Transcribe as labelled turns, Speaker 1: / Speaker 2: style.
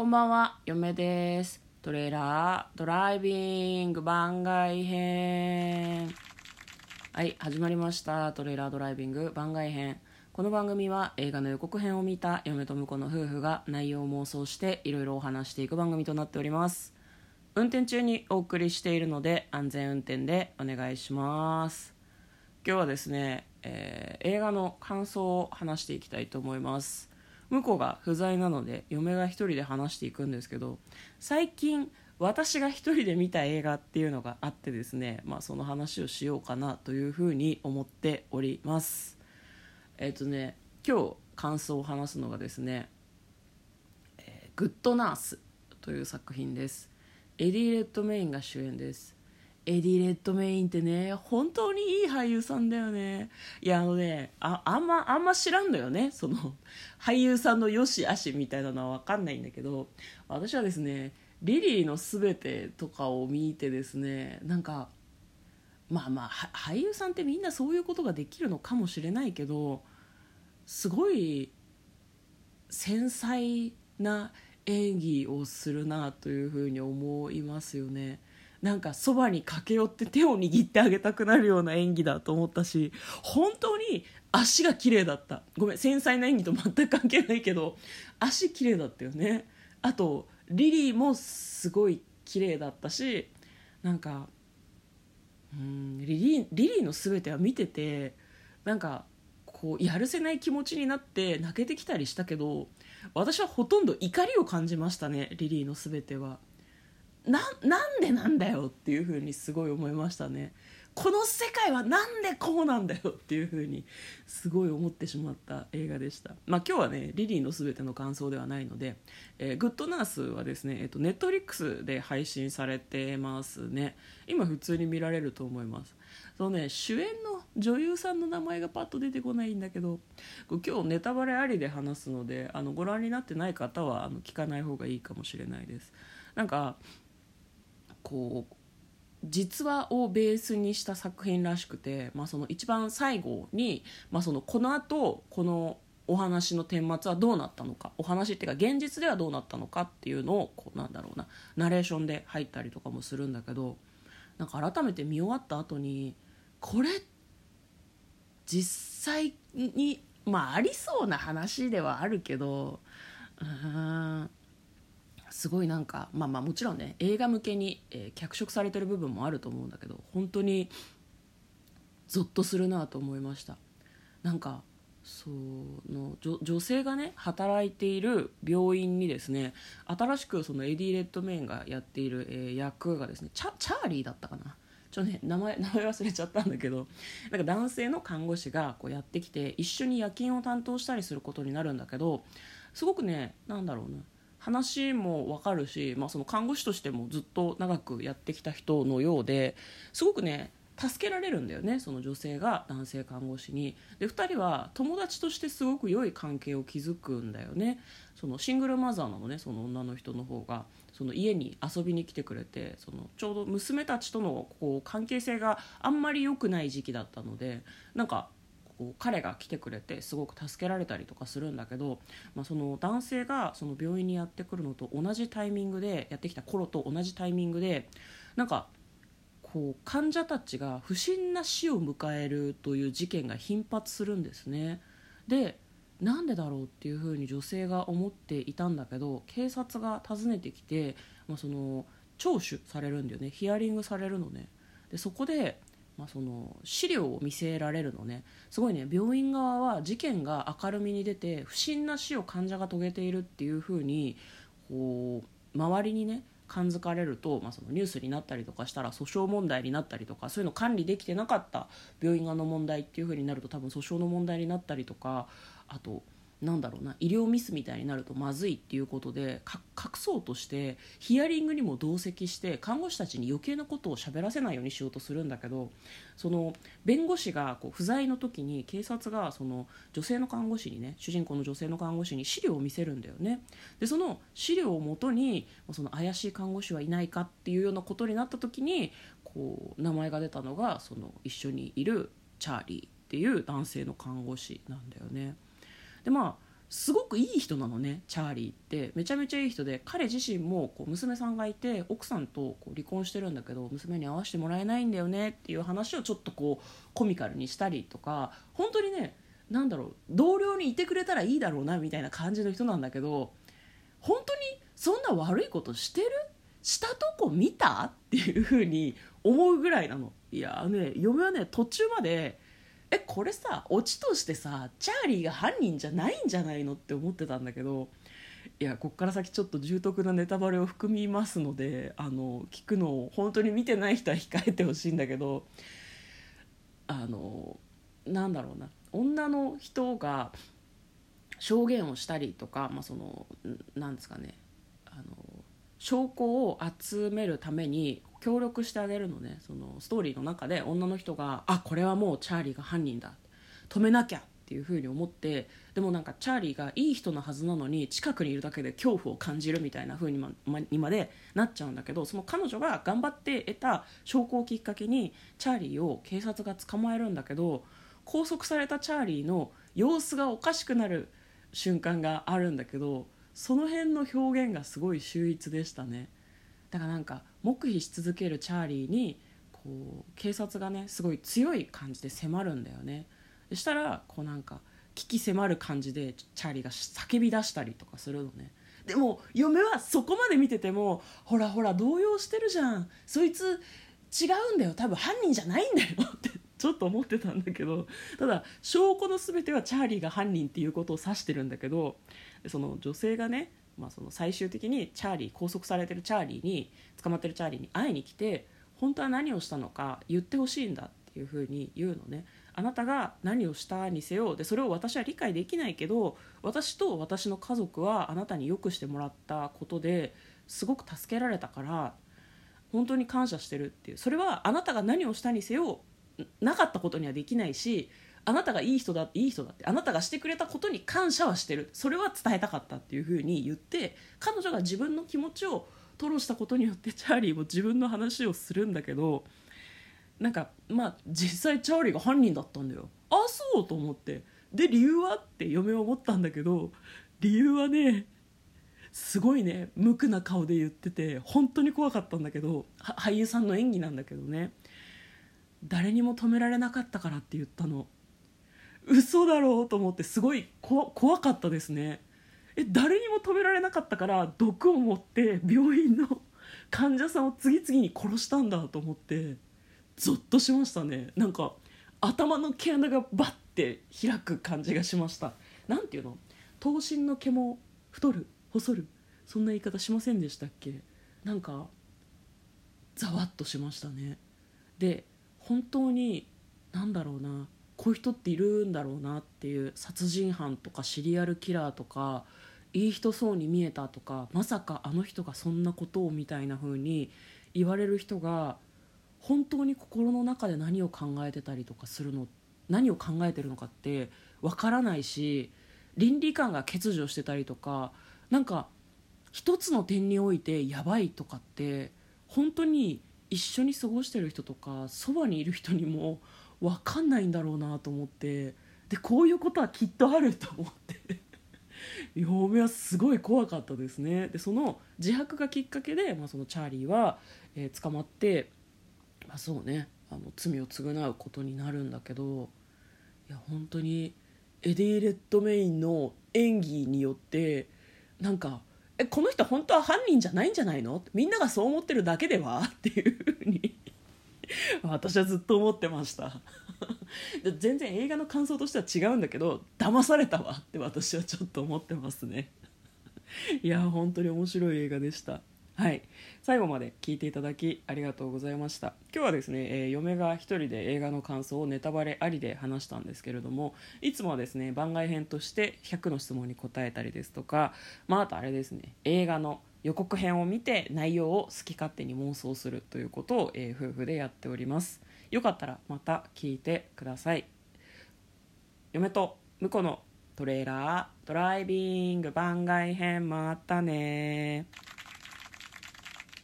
Speaker 1: こんばんは、嫁です。トレーラードライビング番外編。はい、始まりました。トレーラードライビング番外編。この番組は映画の予告編を見た嫁と婿の夫婦が内容を妄想していろいろお話していく番組となっております。運転中にお送りしているので安全運転でお願いします。今日はですね、えー映画の感想を話していきたいと思います向こうが不在なので嫁が一人で話していくんですけど最近私が一人で見た映画っていうのがあってですね、まあ、その話をしようかなというふうに思っております。えっ、とね今日感想を話すのがですね「えーグッドナース」という作品です。エディ・レッドメインが主演です。エディ・レッドメインってね本当にいい俳優さんだよね。いやあのねああんまあんま知らんのよね。その俳優さんの良し悪しみたいなのは分かんないんだけど私はですねリリーのすべてとかを見てですねなんかまあまあ俳優さんってみんなそういうことができるのかもしれないけどすごい繊細な演技をするなというふうに思いますよね。なんかそばに駆け寄って手を握ってあげたくなるような演技だと思ったし本当に足が綺麗だった。ごめん繊細な演技と全く関係ないけど足綺麗だったよね。あとリリーもすごい綺麗だったしなんかうんリリーリリーの全ては見ててなんかこうやるせない気持ちになって泣けてきたりしたけど私はほとんど怒りを感じましたねリリーの全ては。ななんでなんだよっていうふうにすごい思いましたね。この世界はなんでこうなんだよっていうふうにすごい思ってしまった映画でした。まあ今日はねリリーの全ての感想ではないので「えーグッドナース」はですね、えっと、ネットリックスで配信されてますね。今普通に見られると思います。そのね主演の女優さんの名前がパッと出てこないんだけど今日ネタバレありで話すのであのご覧になってない方はあの聞かない方がいいかもしれないです。なんかこう実話をベースにした作品らしくて、まあ、その一番最後に、まあ、そのこのあとこのお話の顛末はどうなったのかお話っていうか現実ではどうなったのかっていうのをこうなんだろうなナレーションで入ったりとかもするんだけどなんか改めて見終わった後にこれ実際にまあありそうな話ではあるけどうんすごいなんかまあまあもちろんね映画向けに、えー脚色されてる部分もあると思うんだけど本当にゾッとするなと思いました。なんかその女性がね働いている病院にですね新しくそのエディ・レッドメインがやっている、えー役がですねチャチャーリーだったかな。ちょっとね名前名前忘れちゃったんだけどなんか男性の看護師がこうやってきて一緒に夜勤を担当したりすることになるんだけどすごくねなんだろうな。話も分かるし、まあ、その看護師としてもずっと長くやってきた人のようですごくね助けられるんだよねその女性が男性看護師に。で2人は友達としてすごく良い関係を築くんだよね。そのシングルマザーなのねその女の人の方が。その家に遊びに来てくれてそのちょうど娘たちとのこう関係性があんまり良くない時期だったのでなんかこう彼が来てくれてすごく助けられたりとかするんだけど、まあ、その男性がその病院にやってくるのと同じタイミングでやってきた頃と同じタイミングでなんかこう患者たちが不審な死を迎えるという事件が頻発するんですね。でなんでだろうっていうふうに女性が思っていたんだけど警察が訪ねてきて、まあ、その聴取されるんだよね。ヒアリングされるのね。でそこで、まあ、その資料を見せられるのね。すごいね。病院側は事件が明るみに出て不審な死を患者が遂げているっていうふうにこう周りにね感づかれると、まあ、そのニュースになったりとかしたら訴訟問題になったりとかそういうの管理できてなかった病院側の問題っていう風になると多分訴訟の問題になったりとかあとなんだろうな医療ミスみたいになるとまずいっていうことで隠そうとしてヒアリングにも同席して看護師たちに余計なことを喋らせないようにしようとするんだけどその弁護士がこう不在の時に警察がその女性の看護師にね主人公の女性の看護師に資料を見せるんだよねでその資料をもとにその怪しい看護師はいないかっていうようなことになった時にこう名前が出たのがその一緒にいるチャーリーっていう男性の看護師なんだよね。でまあすごくいい人なのねチャーリーって。めちゃめちゃいい人で彼自身もこう娘さんがいて奥さんとこう離婚してるんだけど娘に会わせてもらえないんだよねっていう話をちょっとこうコミカルにしたりとか本当にねなんだろう同僚にいてくれたらいいだろうなみたいな感じの人なんだけど本当にそんな悪いことしてる？したとこ見た？っていうふうに思うぐらいなの。いやね嫁はね途中までえこれさオチとしてさチャーリーが犯人じゃないんじゃないの？って思ってたんだけどいやこっから先ちょっと重篤なネタバレを含みますのであの聞くのを本当に見てない人は控えてほしいんだけどあのなんだろうな。女の人が証言をしたりとか、まあ、そのなんですかね。あの証拠を集めるために協力してあげるのね。そのストーリーの中で女の人があこれはもうチャーリーが犯人だ。止めなきゃっていうふうに思ってでもなんかチャーリーがいい人のはずなのに近くにいるだけで恐怖を感じるみたいなふうにまにまでなっちゃうんだけどその彼女が頑張って得た証拠をきっかけにチャーリーを警察が捕まえるんだけど拘束されたチャーリーの様子がおかしくなる瞬間があるんだけどその辺の表現がすごい秀逸でしたね。だからなんか黙秘し続けるチャーリーにこう警察がねすごい強い感じで迫るんだよね。そしたらこうなんか危機迫る感じでチャーリーが叫び出したりとかするのね。でも嫁はそこまで見ててもほらほら動揺してるじゃん。そいつ違うんだよ。多分犯人じゃないんだよ。ってちょっと思ってたんだけど。ただ証拠の全てはチャーリーが犯人っていうことを指してるんだけどその女性がね、まあ、その最終的にチャーリー拘束されてるチャーリーに捕まってるチャーリーに会いに来て本当は何をしたのか言ってほしいんだっていうふうに言うのね。あなたが何をしたにせよでそれを私は理解できないけど私と私の家族はあなたによくしてもらったことですごく助けられたから本当に感謝してるっていう。それはあなたが何をしたにせよなかったことにはできないしあなたがいい人だいい人だってあなたがしてくれたことに感謝はしてる。それは伝えたかったっていうふうに言って彼女が自分の気持ちを吐露したことによってチャーリーも自分の話をするんだけどなんかまあ実際チャーリーが犯人だったんだよ。あそうと思って。で理由はって嫁は思ったんだけど理由はねすごいね無垢な顔で言ってて本当に怖かったんだけど俳優さんの演技なんだけどね誰にも止められなかったからって言ったの。嘘だろうと思ってすごい怖かったですね。え誰にも止められなかったから毒を持って病院の患者さんを次々に殺したんだと思ってゾッとしましたね。なんか頭の毛穴がバッて開く感じがしました。何ていうの？頭身の毛も太る細るそんな言い方しませんでしたっけ？なんかざわっとしましたね。で本当に何だろうな。こういう人っているんだろうなっていう殺人犯とかシリアルキラーとかいい人そうに見えたとかまさかあの人がそんなことをみたいな風に言われる人が本当に心の中で何を考えてたりとかするの何を考えてるのかってわからないし倫理観が欠如してたりとかなんか一つの点においてやばいとかって本当に一緒に過ごしてる人とかそばにいる人にも分かんないんだろうなと思って。でこういうことはきっとあると思って。嫁はすごい怖かったですね。でその自白がきっかけで、まあ、そのチャーリーは、えー、捕まって、まあ、そうねあの罪を償うことになるんだけどいや本当にエディ・レッドメインの演技によってなんかえこの人本当は犯人じゃないんじゃないの？みんながそう思ってるだけでは？っていうふうに 私はずっと思ってました。全然映画の感想としては違うんだけど騙されたわ。って私はちょっと思ってますね。いや本当に面白い映画でした。はい。最後まで聞いていただきありがとうございました。今日はですね、えー、嫁が一人で映画の感想をネタバレありで話したんですけれどもいつもはですね番外編として100の質問に答えたりですとかまああとあれですね映画の予告編を見て内容を好き勝手に妄想するということを、えー、夫婦でやっております。よかったらまた聞いてください。嫁と婿のトレーラードライビング番外編またね